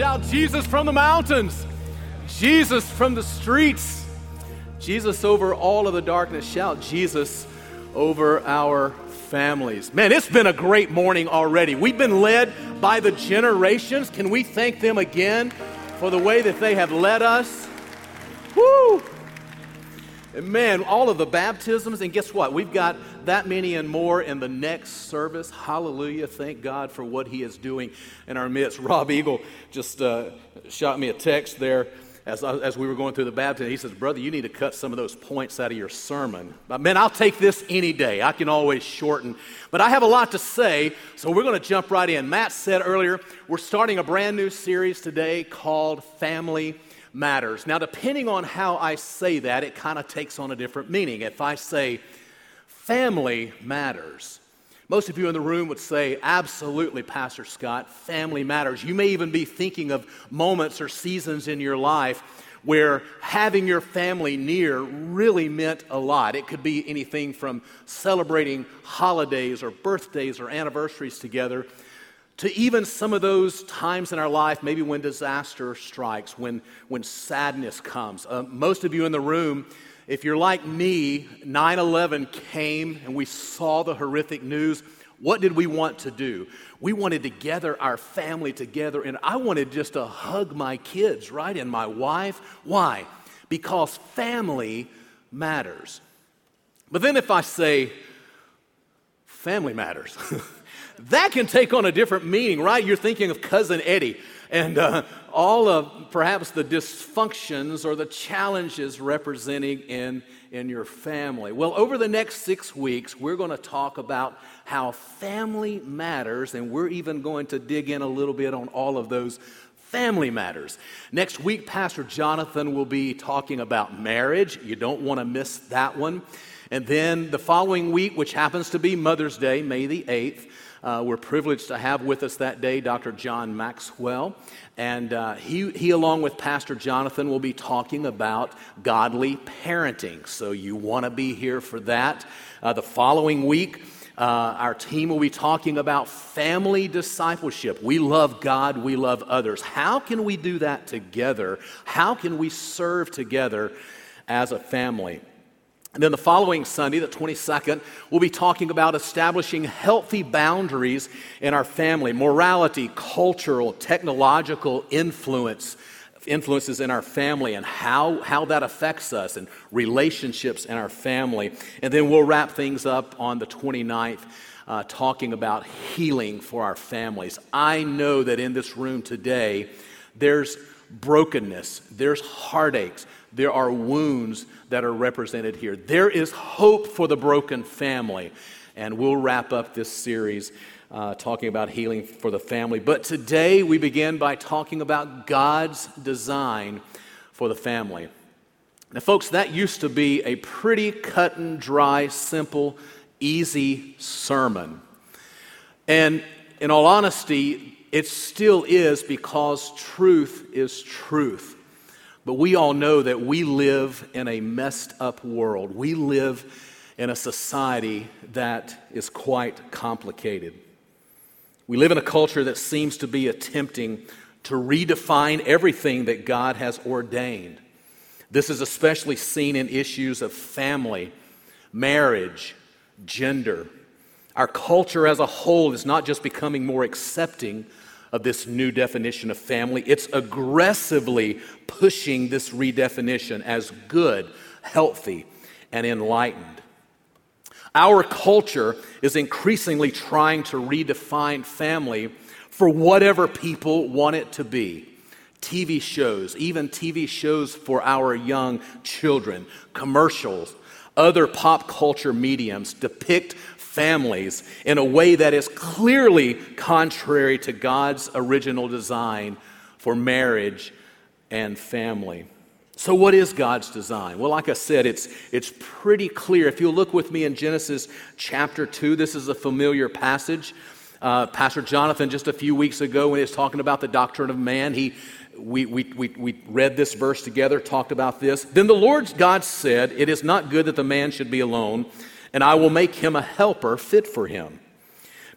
Shout Jesus from the mountains, Jesus from the streets, Jesus over all of the darkness. Shout Jesus over our families. Man, it's been a great morning already. We've been led by the generations. Can we thank them again for the way that they have led us? Woo! Man, all of the baptisms, and guess what? We've got that many and more in the next service. Hallelujah. Thank God for what He is doing in our midst. Rob Eagle just uh, shot me a text there as, as we were going through the baptism. He says, Brother, you need to cut some of those points out of your sermon. But man, I'll take this any day. I can always shorten. But I have a lot to say, so we're going to jump right in. Matt said earlier, we're starting a brand new series today called Family matters. Now, depending on how I say that, it kind of takes on a different meaning. If I say family matters, most of you in the room would say, absolutely, Pastor Scott, family matters. You may even be thinking of moments or seasons in your life where having your family near really meant a lot. It could be anything from celebrating holidays or birthdays or anniversaries together to even some of those times in our life, maybe when disaster strikes, when, when sadness comes. Uh, most of you in the room, if you're like me, 9 11 came and we saw the horrific news. What did we want to do? We wanted to gather our family together, and I wanted just to hug my kids, right? And my wife. Why? Because family matters. But then if I say, family matters, that can take on a different meaning, right? You're thinking of Cousin Eddie and uh, all of perhaps the dysfunctions or the challenges representing in, in your family. Well, over the next six weeks, we're going to talk about how family matters, and we're even going to dig in a little bit on all of those family matters. Next week, Pastor Jonathan will be talking about marriage. You don't want to miss that one. And then the following week, which happens to be Mother's Day, May the 8th, uh, we're privileged to have with us that day Dr. John Maxwell. And uh, he, he, along with Pastor Jonathan, will be talking about godly parenting. So you want to be here for that. Uh, the following week, uh, our team will be talking about family discipleship. We love God, we love others. How can we do that together? How can we serve together as a family? And then the following Sunday, the 22nd, we'll be talking about establishing healthy boundaries in our family, morality, cultural, technological influence, influences in our family, and how, how that affects us, and relationships in our family. And then we'll wrap things up on the 29th. Uh, talking about healing for our families. I know that in this room today, there's brokenness, there's heartaches, there are wounds that are represented here. There is hope for the broken family. And we'll wrap up this series uh, talking about healing for the family. But today we begin by talking about God's design for the family. Now, folks, that used to be a pretty cut and dry, simple, easy sermon. And in all honesty, it still is because truth is truth. But we all know that we live in a messed up world. We live in a society that is quite complicated. We live in a culture that seems to be attempting to redefine everything that God has ordained. This is especially seen in issues of family, marriage, gender. Our culture as a whole is not just becoming more accepting of this new definition of family. It's aggressively pushing this redefinition as good, healthy, and enlightened. Our culture is increasingly trying to redefine family for whatever people want it to be. TV shows, even TV shows for our young children, commercials, other pop culture mediums depict families in a way that is clearly contrary to God's original design for marriage and family. So, what is God's design? Well, like I said, it's, it's pretty clear. If you'll look with me in Genesis chapter 2, this is a familiar passage. Uh, Pastor Jonathan, just a few weeks ago, when he was talking about the doctrine of man, he, we, we, we, we read this verse together, talked about this. Then the Lord God said, It is not good that the man should be alone and I will make him a helper fit for him.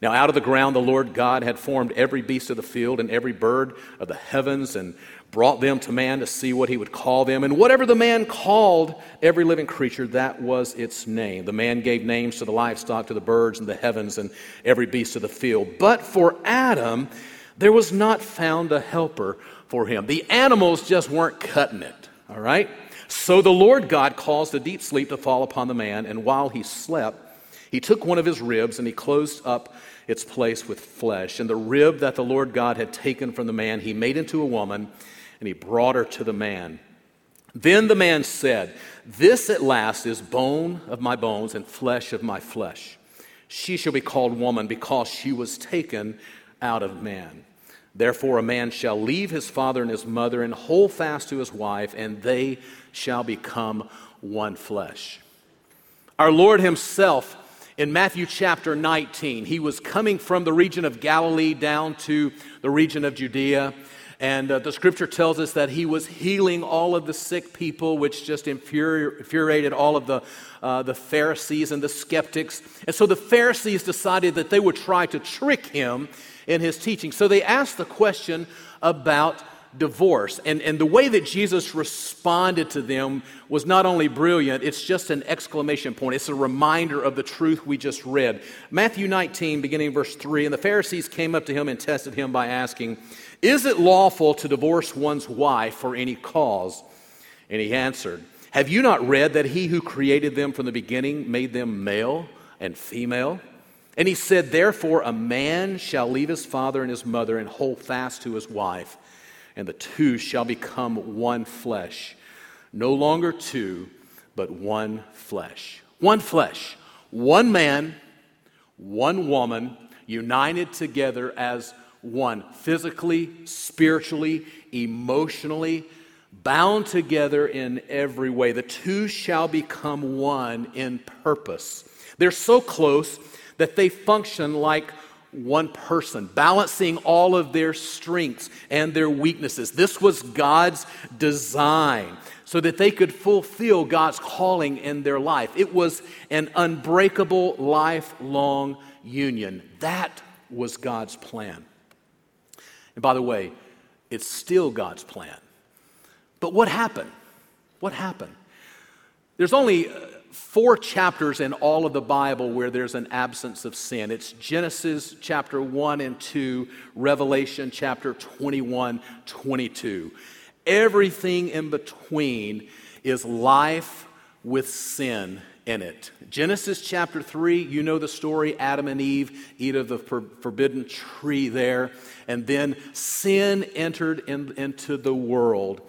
Now, out of the ground, the Lord God had formed every beast of the field and every bird of the heavens and brought them to man to see what he would call them. And whatever the man called every living creature, that was its name. The man gave names to the livestock, to the birds and the heavens, and every beast of the field. But for Adam, there was not found a helper for him. The animals just weren't cutting it, all right? So the Lord God caused a deep sleep to fall upon the man, and while he slept, he took one of his ribs and he closed up its place with flesh. And the rib that the Lord God had taken from the man, he made into a woman, and he brought her to the man. Then the man said, This at last is bone of my bones and flesh of my flesh. She shall be called woman because she was taken out of man. Therefore, a man shall leave his father and his mother and hold fast to his wife, and they shall become one flesh. Our Lord Himself in Matthew chapter 19. He was coming from the region of Galilee down to the region of Judea. And uh, the scripture tells us that he was healing all of the sick people, which just infuriated all of the, uh, the Pharisees and the skeptics. And so the Pharisees decided that they would try to trick him in his teaching. So they asked the question about divorce. And, and the way that Jesus responded to them was not only brilliant, it's just an exclamation point. It's a reminder of the truth we just read. Matthew 19, beginning verse 3 And the Pharisees came up to him and tested him by asking, Is it lawful to divorce one's wife for any cause? And he answered, Have you not read that he who created them from the beginning made them male and female? And he said, Therefore, a man shall leave his father and his mother and hold fast to his wife and the two shall become one flesh. No longer two, but one flesh. One flesh. One man, one woman, united together as one, physically, spiritually, emotionally, bound together in every way. The two shall become one in purpose. They're so close that they function like one person, balancing all of their strengths and their weaknesses. This was God's design so that they could fulfill God's calling in their life. It was an unbreakable, lifelong union. That was God's plan. And by the way, it's still God's plan. But what happened? What happened? There's only four chapters in all of the Bible where there's an absence of sin. It's Genesis chapter 1 and 2, Revelation chapter 21, 22. Everything in between is life with sin in it. Genesis chapter 3, you know the story Adam and Eve eat of the forbidden tree there, and then sin entered in, into the world.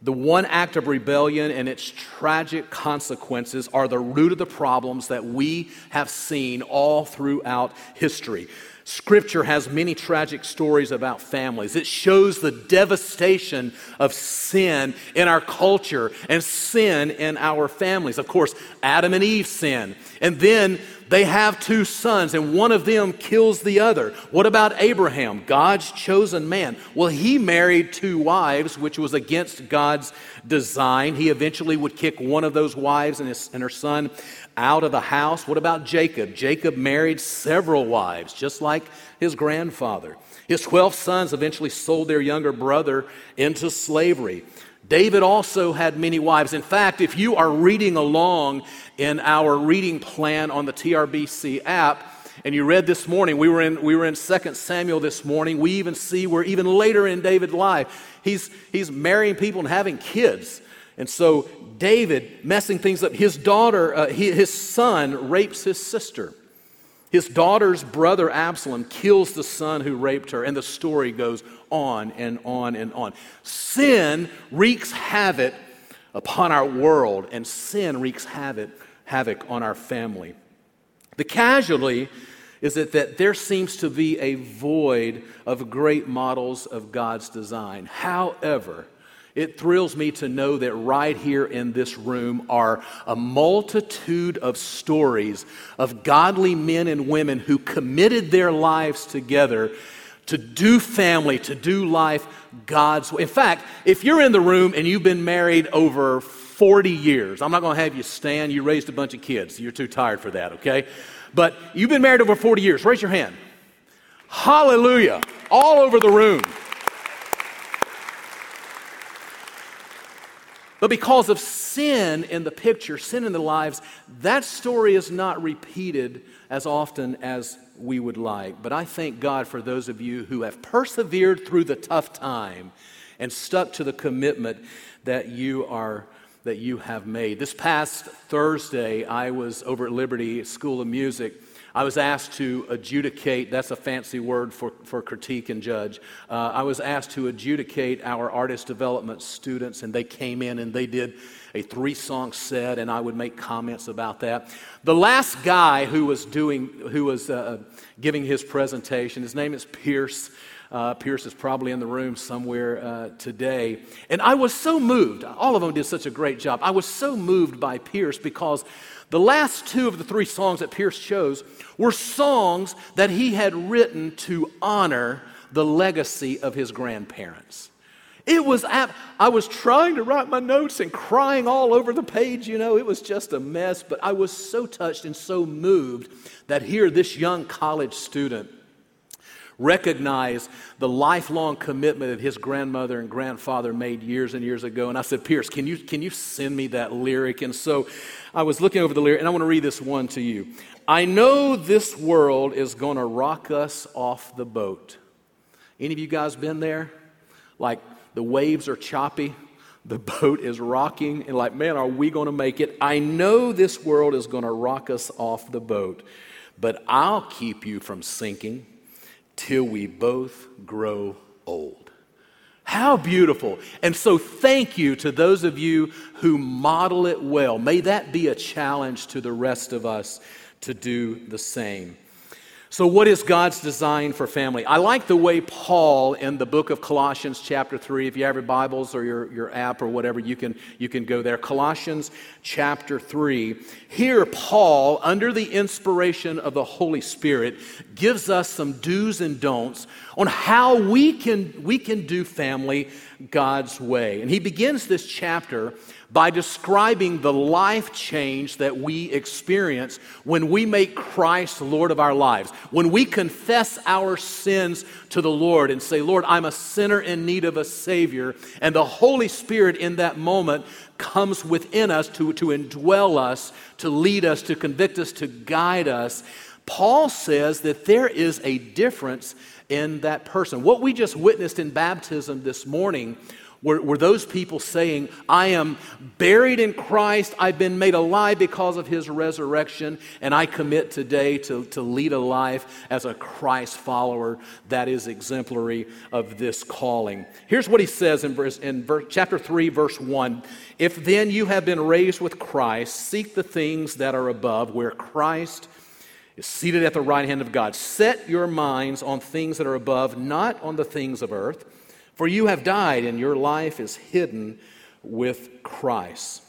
The one act of rebellion and its tragic consequences are the root of the problems that we have seen all throughout history. Scripture has many tragic stories about families. It shows the devastation of sin in our culture and sin in our families. Of course, Adam and Eve sin. And then they have two sons, and one of them kills the other. What about Abraham, God's chosen man? Well, he married two wives, which was against God's design. He eventually would kick one of those wives and, his, and her son out of the house. What about Jacob? Jacob married several wives, just like his grandfather. His 12 sons eventually sold their younger brother into slavery. David also had many wives. In fact, if you are reading along in our reading plan on the TRBC app, and you read this morning, we were in, we were in 2 Samuel this morning. We even see where even later in David's life, he's, he's marrying people and having kids. And so David messing things up. His daughter, uh, he, his son rapes his sister. His daughter's brother Absalom kills the son who raped her, and the story goes on and on and on. Sin wreaks havoc upon our world, and sin wreaks havoc, havoc on our family. The casualty is that, that there seems to be a void of great models of God's design. However, it thrills me to know that right here in this room are a multitude of stories of godly men and women who committed their lives together to do family, to do life God's way. In fact, if you're in the room and you've been married over 40 years, I'm not going to have you stand. You raised a bunch of kids. You're too tired for that, okay? But you've been married over 40 years. Raise your hand. Hallelujah. All over the room. But because of sin in the picture, sin in the lives, that story is not repeated as often as we would like. But I thank God for those of you who have persevered through the tough time and stuck to the commitment that you are that you have made. This past Thursday, I was over at Liberty School of Music I was asked to adjudicate, that's a fancy word for, for critique and judge. Uh, I was asked to adjudicate our artist development students, and they came in and they did a three song set, and I would make comments about that. The last guy who was doing, who was uh, giving his presentation, his name is Pierce. Uh, Pierce is probably in the room somewhere uh, today. And I was so moved. All of them did such a great job. I was so moved by Pierce because the last two of the three songs that Pierce chose were songs that he had written to honor the legacy of his grandparents. It was, I was trying to write my notes and crying all over the page, you know, it was just a mess, but I was so touched and so moved that here this young college student recognize the lifelong commitment that his grandmother and grandfather made years and years ago. And I said, Pierce, can you, can you send me that lyric? And so I was looking over the lyric, and I want to read this one to you. I know this world is going to rock us off the boat. Any of you guys been there? Like the waves are choppy, the boat is rocking, and like, man, are we going to make it? I know this world is going to rock us off the boat, but I'll keep you from sinking till we both grow old. How beautiful. And so, thank you to those of you who model it well. May that be a challenge to the rest of us to do the same. So, what is God's design for family? I like the way Paul in the book of Colossians, chapter 3, if you have your Bibles or your, your app or whatever, you can, you can go there. Colossians, chapter 3. Here, Paul, under the inspiration of the Holy Spirit, gives us some do's and don'ts on how we can, we can do family God's way. And he begins this chapter by describing the life change that we experience when we make Christ Lord of our lives. When we confess our sins to the Lord and say, Lord, I'm a sinner in need of a Savior, and the Holy Spirit in that moment comes within us to, to indwell us, to lead us, to convict us, to guide us. Paul says that there is a difference in that person. What we just witnessed in baptism this morning were, were those people saying, I am buried in Christ, I've been made alive because of his resurrection, and I commit today to, to lead a life as a Christ follower that is exemplary of this calling. Here's what he says in, verse, in verse, chapter 3, verse 1 If then you have been raised with Christ, seek the things that are above, where Christ is seated at the right hand of God. Set your minds on things that are above, not on the things of earth. For you have died, and your life is hidden with Christ.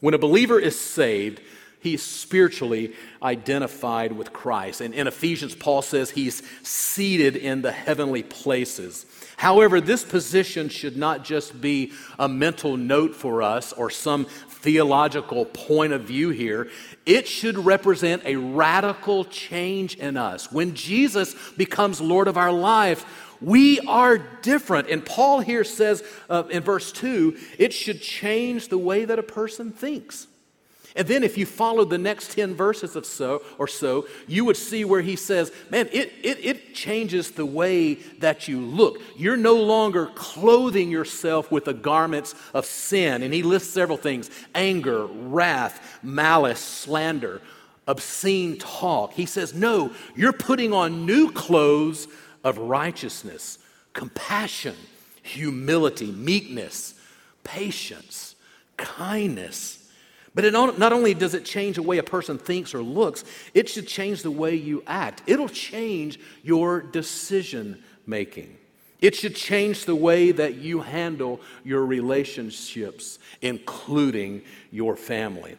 When a believer is saved, he's spiritually identified with Christ. And in Ephesians, Paul says he's seated in the heavenly places. However, this position should not just be a mental note for us or some theological point of view here. It should represent a radical change in us. When Jesus becomes Lord of our life, we are different. And Paul here says uh, in verse 2 it should change the way that a person thinks. And then if you follow the next 10 verses of so or so, you would see where he says, man, it, it, it changes the way that you look. You're no longer clothing yourself with the garments of sin. And he lists several things anger, wrath, malice, slander, obscene talk. He says, no, you're putting on new clothes of righteousness, compassion, humility, meekness, patience, kindness. But it not only does it change the way a person thinks or looks, it should change the way you act. It'll change your decision making. It should change the way that you handle your relationships, including your family.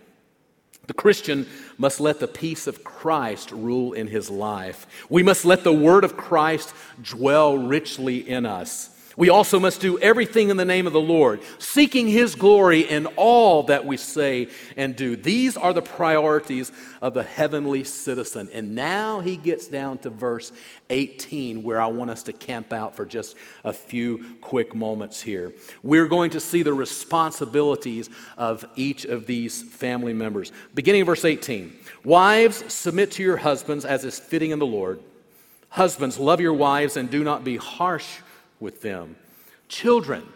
The Christian must let the peace of Christ rule in his life. We must let the word of Christ dwell richly in us. We also must do everything in the name of the Lord, seeking His glory in all that we say and do. These are the priorities of the heavenly citizen. And now he gets down to verse 18, where I want us to camp out for just a few quick moments here. We're going to see the responsibilities of each of these family members. Beginning of verse 18 Wives, submit to your husbands as is fitting in the Lord. Husbands, love your wives and do not be harsh with them. Children,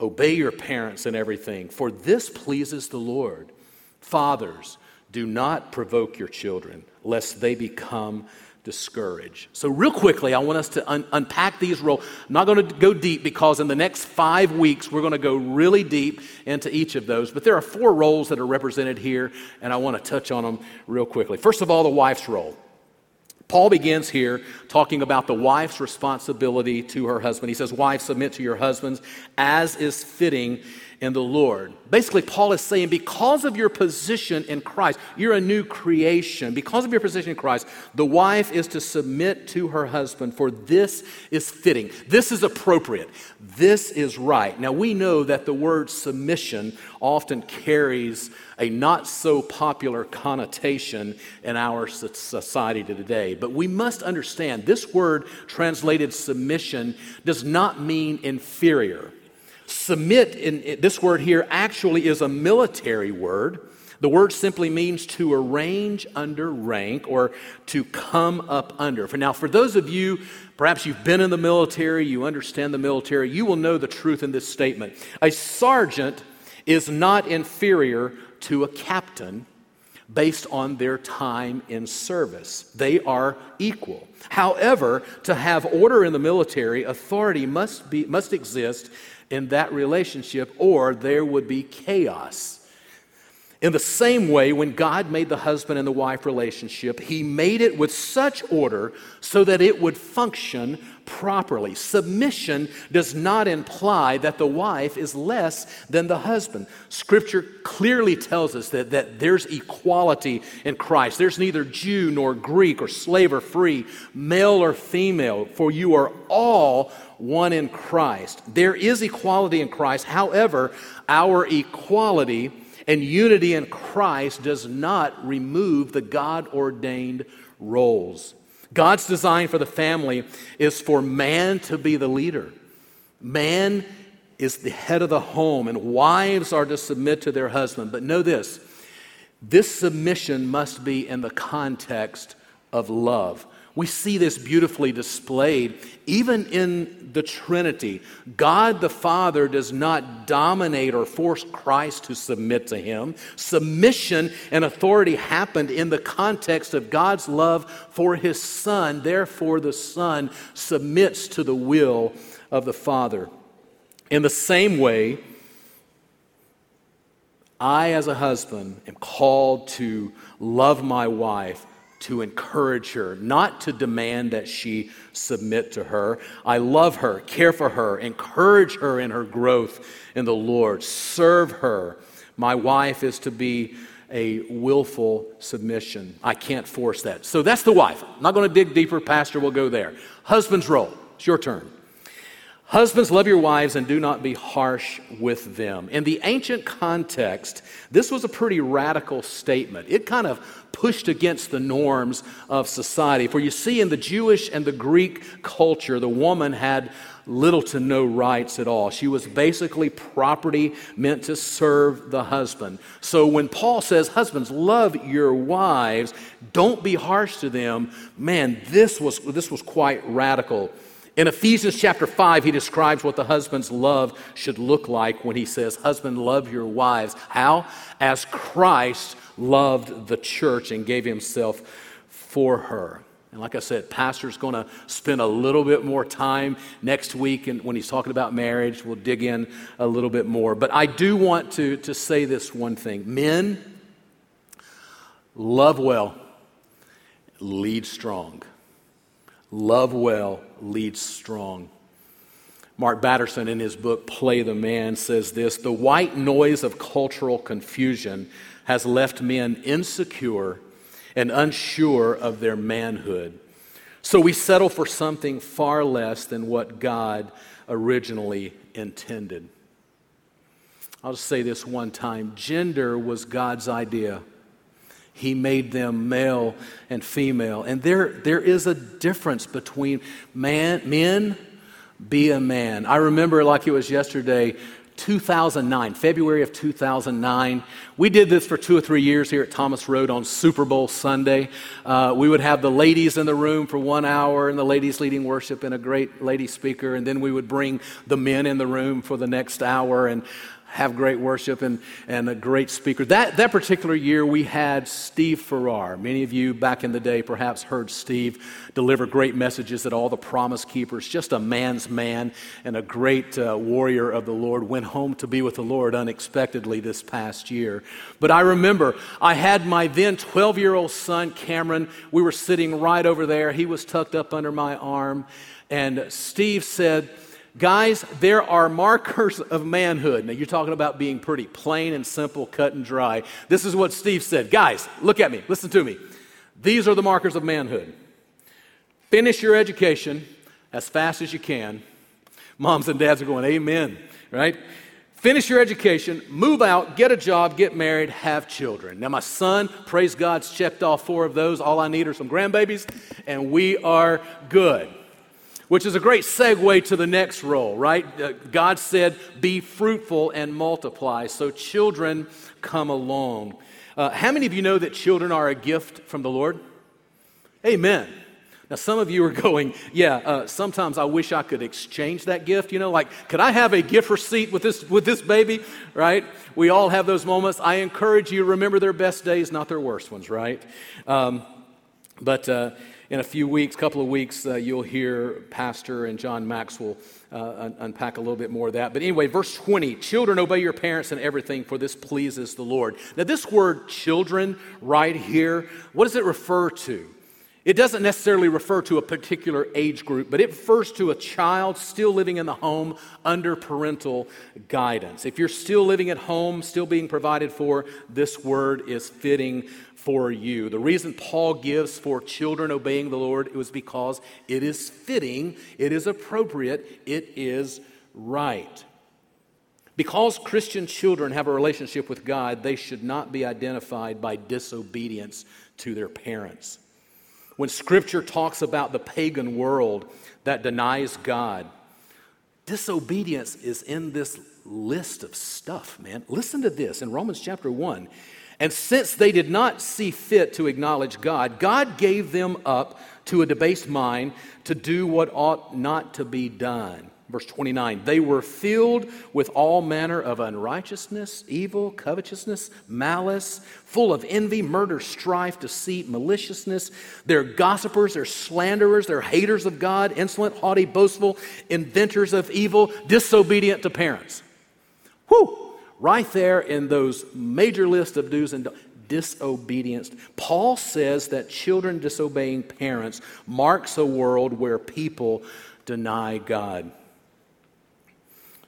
obey your parents in everything, for this pleases the Lord. Fathers, do not provoke your children, lest they become discouraged. So, real quickly, I want us to un- unpack these roles. I'm not going to go deep because in the next five weeks, we're going to go really deep into each of those. But there are four roles that are represented here, and I want to touch on them real quickly. First of all, the wife's role. Paul begins here talking about the wife's responsibility to her husband. He says, Wives, submit to your husbands as is fitting in the Lord. Basically, Paul is saying, because of your position in Christ, you're a new creation. Because of your position in Christ, the wife is to submit to her husband, for this is fitting. This is appropriate. This is right. Now, we know that the word submission often carries a not so popular connotation in our society today. But we must understand this word translated submission does not mean inferior. Submit, in, this word here actually is a military word. The word simply means to arrange under rank or to come up under. For now, for those of you, perhaps you've been in the military, you understand the military, you will know the truth in this statement. A sergeant is not inferior to a captain based on their time in service. They are equal. However, to have order in the military, authority must, be, must exist in that relationship, or there would be chaos. In the same way, when God made the husband and the wife relationship, He made it with such order so that it would function properly. Submission does not imply that the wife is less than the husband. Scripture clearly tells us that, that there's equality in Christ. There's neither Jew nor Greek or slave or free, male or female, for you are all one in Christ. There is equality in Christ. However, our equality and unity in Christ does not remove the God ordained roles. God's design for the family is for man to be the leader. Man is the head of the home, and wives are to submit to their husband. But know this this submission must be in the context of love. We see this beautifully displayed even in the Trinity. God the Father does not dominate or force Christ to submit to him. Submission and authority happened in the context of God's love for his Son. Therefore, the Son submits to the will of the Father. In the same way, I, as a husband, am called to love my wife to encourage her, not to demand that she submit to her. I love her, care for her, encourage her in her growth in the Lord, serve her. My wife is to be a willful submission. I can't force that. So that's the wife. I'm not going to dig deeper. Pastor will go there. Husband's role. It's your turn. Husbands, love your wives and do not be harsh with them. In the ancient context, this was a pretty radical statement. It kind of pushed against the norms of society. For you see, in the Jewish and the Greek culture, the woman had little to no rights at all. She was basically property meant to serve the husband. So when Paul says, Husbands, love your wives, don't be harsh to them, man, this was, this was quite radical in Ephesians chapter 5, he describes what the husband's love should look like when he says, Husband, love your wives. How? As Christ loved the church and gave himself for her. And like I said, Pastor's going to spend a little bit more time next week, and when he's talking about marriage, we'll dig in a little bit more. But I do want to, to say this one thing Men, love well, lead strong. Love well leads strong. Mark Batterson, in his book Play the Man, says this The white noise of cultural confusion has left men insecure and unsure of their manhood. So we settle for something far less than what God originally intended. I'll just say this one time gender was God's idea. He made them male and female. And there, there is a difference between man, men, be a man. I remember like it was yesterday, 2009, February of 2009. We did this for two or three years here at Thomas Road on Super Bowl Sunday. Uh, we would have the ladies in the room for one hour and the ladies leading worship and a great lady speaker, and then we would bring the men in the room for the next hour. And have great worship and, and a great speaker. That, that particular year, we had Steve Farrar. Many of you back in the day perhaps heard Steve deliver great messages at all the Promise Keepers. Just a man's man and a great uh, warrior of the Lord. Went home to be with the Lord unexpectedly this past year. But I remember I had my then 12 year old son, Cameron. We were sitting right over there. He was tucked up under my arm. And Steve said, Guys, there are markers of manhood. Now, you're talking about being pretty plain and simple, cut and dry. This is what Steve said. Guys, look at me, listen to me. These are the markers of manhood. Finish your education as fast as you can. Moms and dads are going, Amen, right? Finish your education, move out, get a job, get married, have children. Now, my son, praise God's checked off four of those. All I need are some grandbabies, and we are good which is a great segue to the next role, right? Uh, God said, Be fruitful and multiply. So children come along. Uh, how many of you know that children are a gift from the Lord? Amen. Now, some of you are going, yeah, uh, sometimes I wish I could exchange that gift. You know, like, could I have a gift receipt with this, with this baby, right? We all have those moments. I encourage you remember their best days, not their worst ones, right? Um, but uh, in a few weeks, couple of weeks, uh, you'll hear Pastor and John Maxwell uh, un- unpack a little bit more of that. But anyway, verse 20 Children, obey your parents in everything, for this pleases the Lord. Now, this word children right here, what does it refer to? It doesn't necessarily refer to a particular age group, but it refers to a child still living in the home under parental guidance. If you're still living at home, still being provided for, this word is fitting for you. The reason Paul gives for children obeying the Lord was because it is fitting, it is appropriate, it is right. Because Christian children have a relationship with God, they should not be identified by disobedience to their parents. When Scripture talks about the pagan world that denies God, disobedience is in this list of stuff, man. Listen to this in Romans chapter 1. And since they did not see fit to acknowledge God, God gave them up to a debased mind to do what ought not to be done. Verse 29 They were filled with all manner of unrighteousness, evil, covetousness, malice, full of envy, murder, strife, deceit, maliciousness. They're gossipers, they're slanderers, they're haters of God, insolent, haughty, boastful, inventors of evil, disobedient to parents. Whew! right there in those major list of do's and don'ts disobedience. Paul says that children disobeying parents marks a world where people deny God.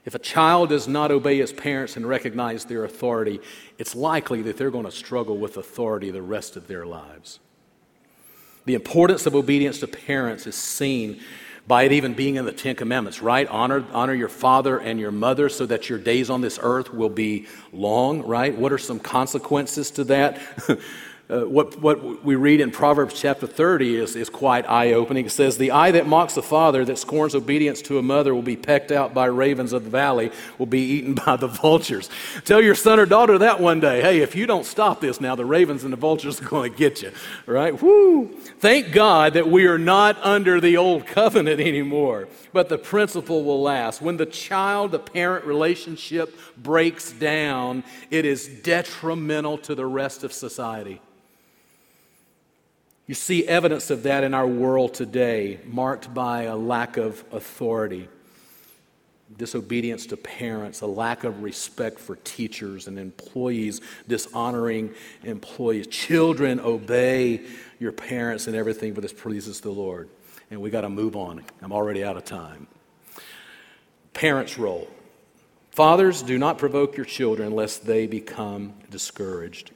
If a child does not obey his parents and recognize their authority, it's likely that they're going to struggle with authority the rest of their lives. The importance of obedience to parents is seen by it even being in the Ten Commandments, right? Honor, honor your father and your mother so that your days on this earth will be long, right? What are some consequences to that? Uh, what, what we read in Proverbs chapter 30 is, is quite eye opening. It says, The eye that mocks a father, that scorns obedience to a mother, will be pecked out by ravens of the valley, will be eaten by the vultures. Tell your son or daughter that one day. Hey, if you don't stop this now, the ravens and the vultures are going to get you. Right? Woo! Thank God that we are not under the old covenant anymore, but the principle will last. When the child the parent relationship breaks down, it is detrimental to the rest of society. You see evidence of that in our world today, marked by a lack of authority, disobedience to parents, a lack of respect for teachers and employees, dishonoring employees. Children, obey your parents and everything, for this pleases the Lord. And we got to move on. I'm already out of time. Parents' role. Fathers, do not provoke your children lest they become discouraged.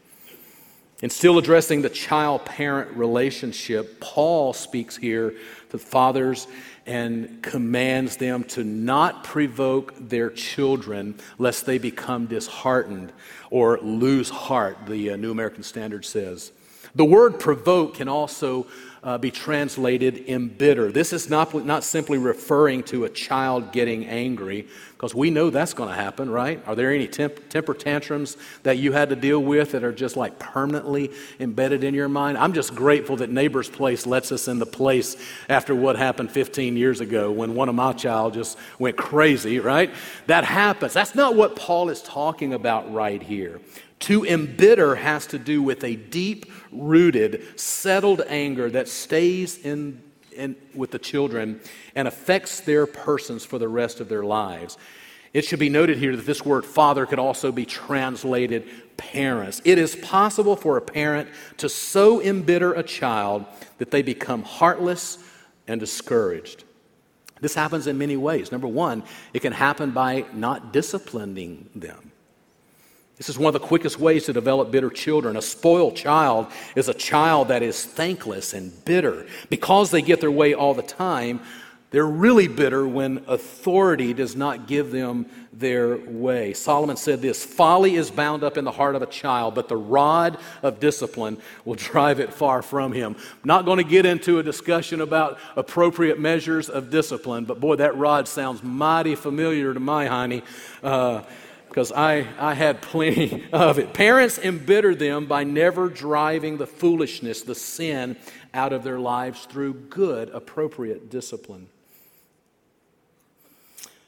In still addressing the child parent relationship, Paul speaks here to fathers and commands them to not provoke their children lest they become disheartened or lose heart, the uh, New American Standard says. The word provoke can also uh, be translated embitter. This is not, not simply referring to a child getting angry, because we know that's going to happen, right? Are there any temp- temper tantrums that you had to deal with that are just like permanently embedded in your mind? I'm just grateful that Neighbor's Place lets us in the place after what happened 15 years ago when one of my child just went crazy, right? That happens. That's not what Paul is talking about right here. To embitter has to do with a deep rooted, settled anger that stays in, in, with the children and affects their persons for the rest of their lives. It should be noted here that this word father could also be translated parents. It is possible for a parent to so embitter a child that they become heartless and discouraged. This happens in many ways. Number one, it can happen by not disciplining them. This is one of the quickest ways to develop bitter children. A spoiled child is a child that is thankless and bitter. Because they get their way all the time, they're really bitter when authority does not give them their way. Solomon said this Folly is bound up in the heart of a child, but the rod of discipline will drive it far from him. I'm not going to get into a discussion about appropriate measures of discipline, but boy, that rod sounds mighty familiar to my honey. Uh, because I, I had plenty of it. Parents embitter them by never driving the foolishness, the sin, out of their lives through good, appropriate discipline.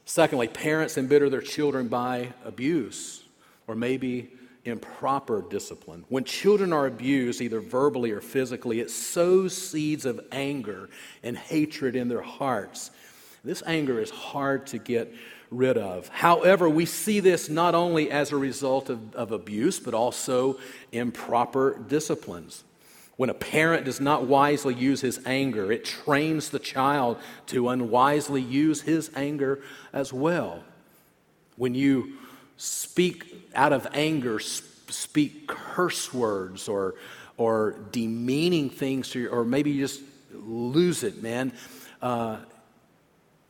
Secondly, parents embitter their children by abuse or maybe improper discipline. When children are abused, either verbally or physically, it sows seeds of anger and hatred in their hearts. This anger is hard to get rid of. However, we see this not only as a result of, of abuse, but also improper disciplines. When a parent does not wisely use his anger, it trains the child to unwisely use his anger as well. When you speak out of anger, speak curse words or, or demeaning things to you, or maybe you just lose it, man. Uh,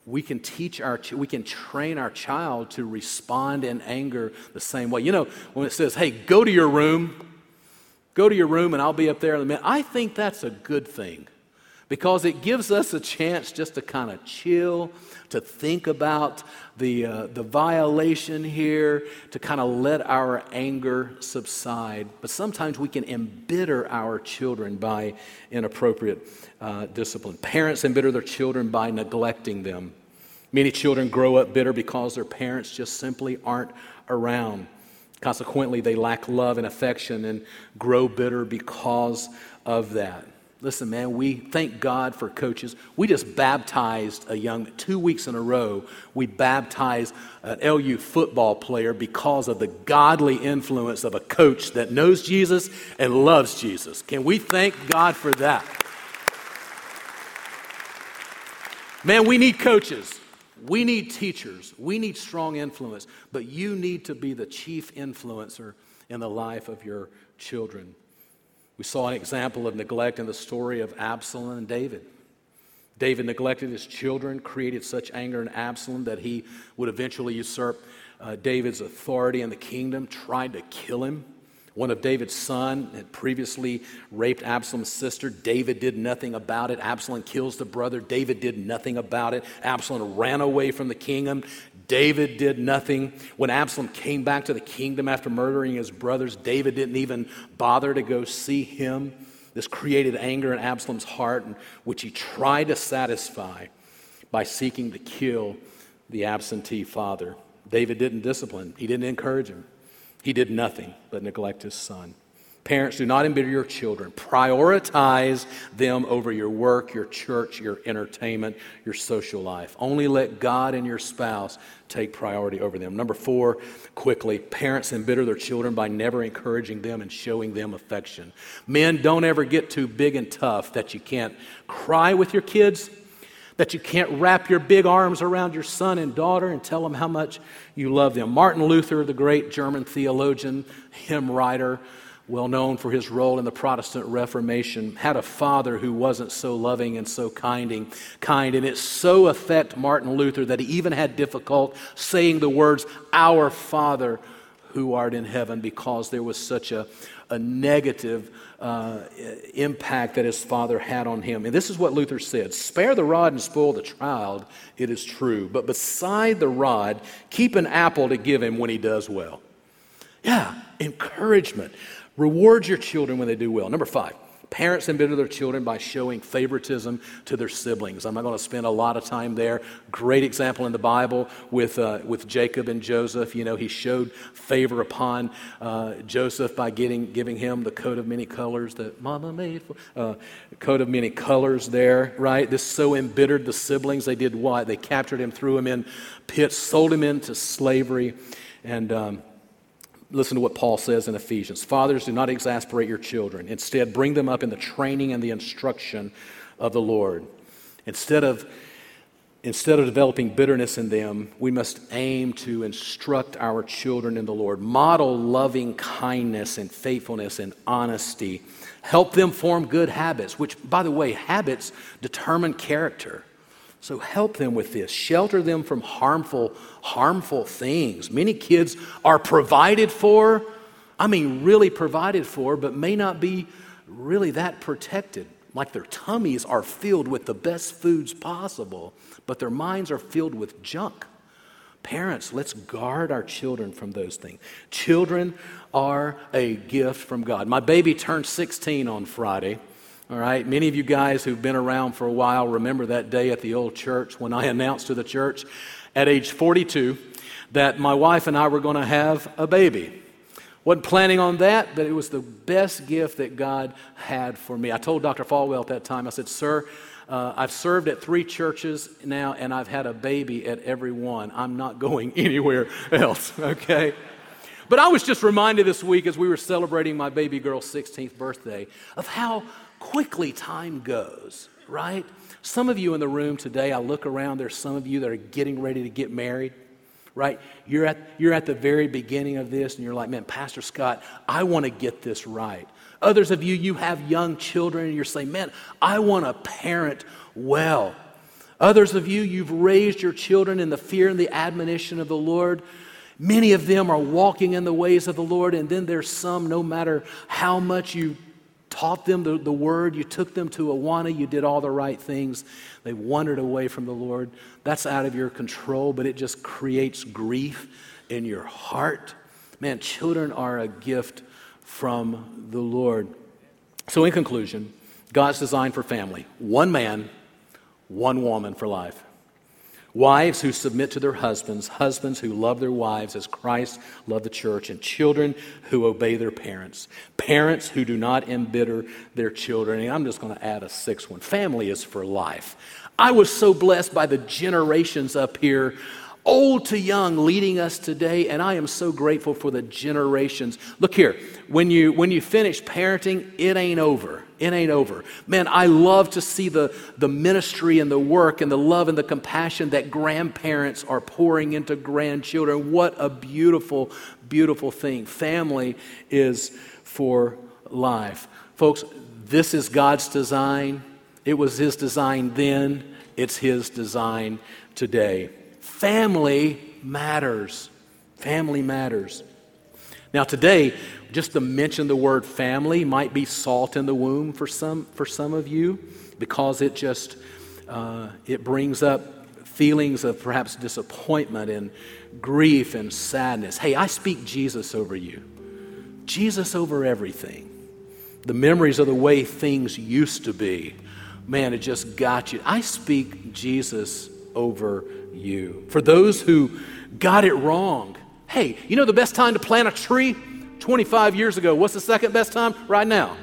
we can teach our we can train our child to respond in anger the same way. You know when it says hey go to your room. Go to your room and i'll be up there in a minute. I think that's a good thing because it gives us a chance just to kind of chill to think about the, uh, the violation here to kind of let our anger subside but sometimes we can embitter our children by inappropriate uh, discipline. Parents embitter their children by neglecting them. Many children grow up bitter because their parents just simply aren't around. Consequently, they lack love and affection and grow bitter because of that. Listen, man, we thank God for coaches. We just baptized a young, two weeks in a row, we baptized an LU football player because of the godly influence of a coach that knows Jesus and loves Jesus. Can we thank God for that? Man, we need coaches. We need teachers. We need strong influence. But you need to be the chief influencer in the life of your children. We saw an example of neglect in the story of Absalom and David. David neglected his children, created such anger in Absalom that he would eventually usurp uh, David's authority in the kingdom, tried to kill him. One of David's son had previously raped Absalom's sister. David did nothing about it. Absalom kills the brother. David did nothing about it. Absalom ran away from the kingdom. David did nothing. When Absalom came back to the kingdom after murdering his brothers, David didn't even bother to go see him. This created anger in Absalom's heart, which he tried to satisfy by seeking to kill the absentee father. David didn't discipline, he didn't encourage him. He did nothing but neglect his son. Parents, do not embitter your children. Prioritize them over your work, your church, your entertainment, your social life. Only let God and your spouse take priority over them. Number four, quickly, parents embitter their children by never encouraging them and showing them affection. Men, don't ever get too big and tough that you can't cry with your kids that you can't wrap your big arms around your son and daughter and tell them how much you love them. Martin Luther, the great German theologian, hymn writer, well known for his role in the Protestant Reformation, had a father who wasn't so loving and so kinding, kind, and it so affected Martin Luther that he even had difficult saying the words, "Our Father who art in heaven," because there was such a, a negative uh, impact that his father had on him. And this is what Luther said Spare the rod and spoil the child, it is true. But beside the rod, keep an apple to give him when he does well. Yeah, encouragement. Reward your children when they do well. Number five, parents embitter their children by showing favoritism to their siblings. I'm not going to spend a lot of time there. Great example in the Bible with, uh, with Jacob and Joseph. You know, he showed favor upon uh, Joseph by getting, giving him the coat of many colors that mama made. For, uh, coat of many colors there, right? This so embittered the siblings. They did what? They captured him, threw him in pits, sold him into slavery, and. Um, listen to what Paul says in Ephesians Fathers, do not exasperate your children. Instead, bring them up in the training and the instruction of the Lord. Instead of Instead of developing bitterness in them, we must aim to instruct our children in the Lord. Model loving kindness and faithfulness and honesty. Help them form good habits, which, by the way, habits determine character. So help them with this. Shelter them from harmful, harmful things. Many kids are provided for, I mean, really provided for, but may not be really that protected. Like their tummies are filled with the best foods possible, but their minds are filled with junk. Parents, let's guard our children from those things. Children are a gift from God. My baby turned 16 on Friday. All right, many of you guys who've been around for a while remember that day at the old church when I announced to the church at age 42 that my wife and I were going to have a baby. Wasn't planning on that, but it was the best gift that God had for me. I told Dr. Falwell at that time, I said, Sir, uh, I've served at three churches now, and I've had a baby at every one. I'm not going anywhere else, okay? But I was just reminded this week as we were celebrating my baby girl's 16th birthday of how quickly time goes, right? Some of you in the room today, I look around, there's some of you that are getting ready to get married, right? You're at, you're at the very beginning of this and you're like, man, Pastor Scott, I want to get this right. Others of you, you have young children and you're saying, man, I want to parent well. Others of you, you've raised your children in the fear and the admonition of the Lord. Many of them are walking in the ways of the Lord, and then there's some, no matter how much you taught them the, the word, you took them to Awana, you did all the right things. They wandered away from the Lord. That's out of your control, but it just creates grief in your heart. Man, children are a gift from the Lord. So, in conclusion, God's design for family one man, one woman for life. Wives who submit to their husbands, husbands who love their wives as Christ loved the church, and children who obey their parents. Parents who do not embitter their children. And I'm just going to add a sixth one family is for life. I was so blessed by the generations up here old to young leading us today and i am so grateful for the generations. Look here when you when you finish parenting it ain't over. It ain't over. Man i love to see the the ministry and the work and the love and the compassion that grandparents are pouring into grandchildren. What a beautiful beautiful thing. Family is for life. Folks this is god's design. It was his design then. It's his design today Family matters. Family matters. Now, today, just to mention the word family might be salt in the womb for some, for some of you because it just uh, it brings up feelings of perhaps disappointment and grief and sadness. Hey, I speak Jesus over you. Jesus over everything. The memories of the way things used to be. Man, it just got you. I speak Jesus over you. For those who got it wrong, hey, you know the best time to plant a tree? 25 years ago. What's the second best time? Right now.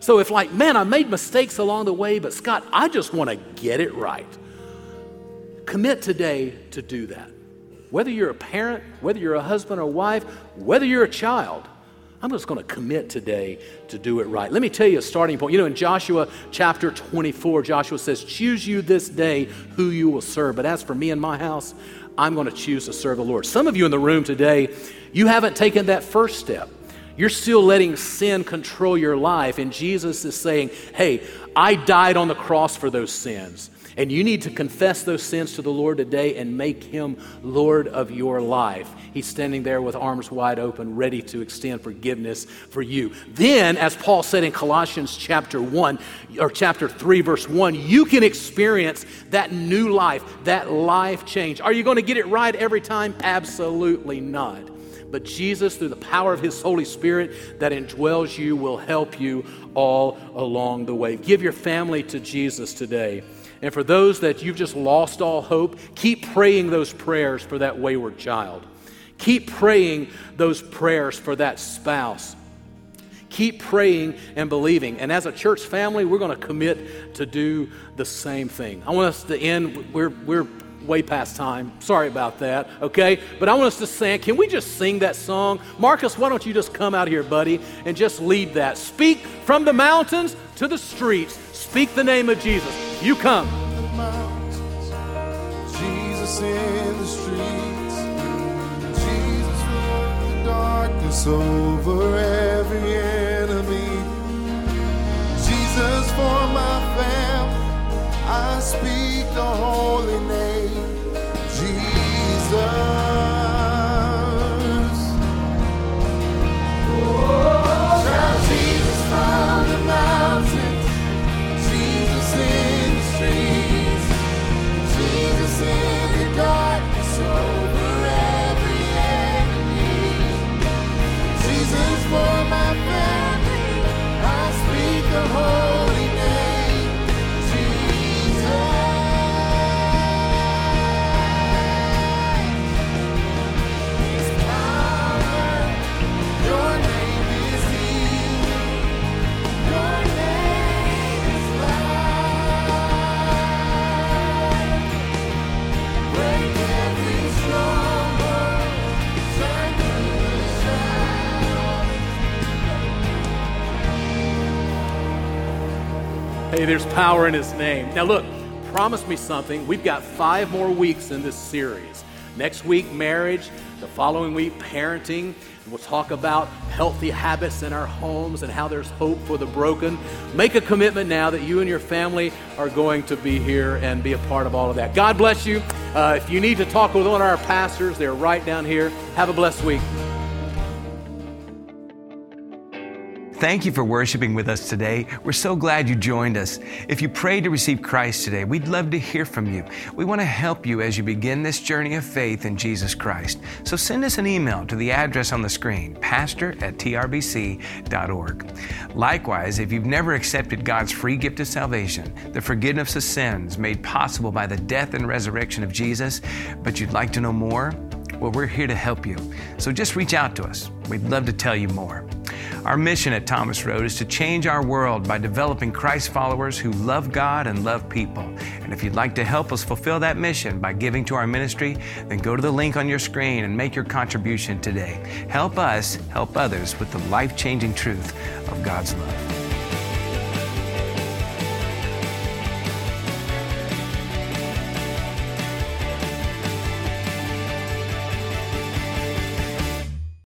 So if, like, man, I made mistakes along the way, but Scott, I just want to get it right. Commit today to do that. Whether you're a parent, whether you're a husband or wife, whether you're a child, I'm just going to commit today to do it right. Let me tell you a starting point. You know, in Joshua chapter 24, Joshua says, Choose you this day who you will serve. But as for me and my house, I'm going to choose to serve the Lord. Some of you in the room today, you haven't taken that first step. You're still letting sin control your life. And Jesus is saying, Hey, I died on the cross for those sins. And you need to confess those sins to the Lord today and make him Lord of your life. He's standing there with arms wide open, ready to extend forgiveness for you. Then, as Paul said in Colossians chapter 1 or chapter 3, verse 1, you can experience that new life, that life change. Are you going to get it right every time? Absolutely not. But Jesus, through the power of His Holy Spirit that indwells you, will help you all along the way. Give your family to Jesus today. And for those that you've just lost all hope, keep praying those prayers for that wayward child. Keep praying those prayers for that spouse. Keep praying and believing. And as a church family, we're going to commit to do the same thing. I want us to end, we're, we're way past time. Sorry about that, okay? But I want us to sing. Can we just sing that song? Marcus, why don't you just come out here, buddy, and just lead that? Speak from the mountains to the streets. Speak the name of Jesus. You come. Jesus in the streets. Jesus the darkness over every enemy. Jesus for my family. There's power in his name. Now, look, promise me something. We've got five more weeks in this series. Next week, marriage. The following week, parenting. We'll talk about healthy habits in our homes and how there's hope for the broken. Make a commitment now that you and your family are going to be here and be a part of all of that. God bless you. Uh, if you need to talk with one of our pastors, they're right down here. Have a blessed week. Thank you for worshiping with us today. We're so glad you joined us. If you prayed to receive Christ today, we'd love to hear from you. We want to help you as you begin this journey of faith in Jesus Christ. So send us an email to the address on the screen, pastor at trbc.org. Likewise, if you've never accepted God's free gift of salvation, the forgiveness of sins made possible by the death and resurrection of Jesus, but you'd like to know more, well, we're here to help you. So just reach out to us. We'd love to tell you more. Our mission at Thomas Road is to change our world by developing Christ followers who love God and love people. And if you'd like to help us fulfill that mission by giving to our ministry, then go to the link on your screen and make your contribution today. Help us help others with the life changing truth of God's love.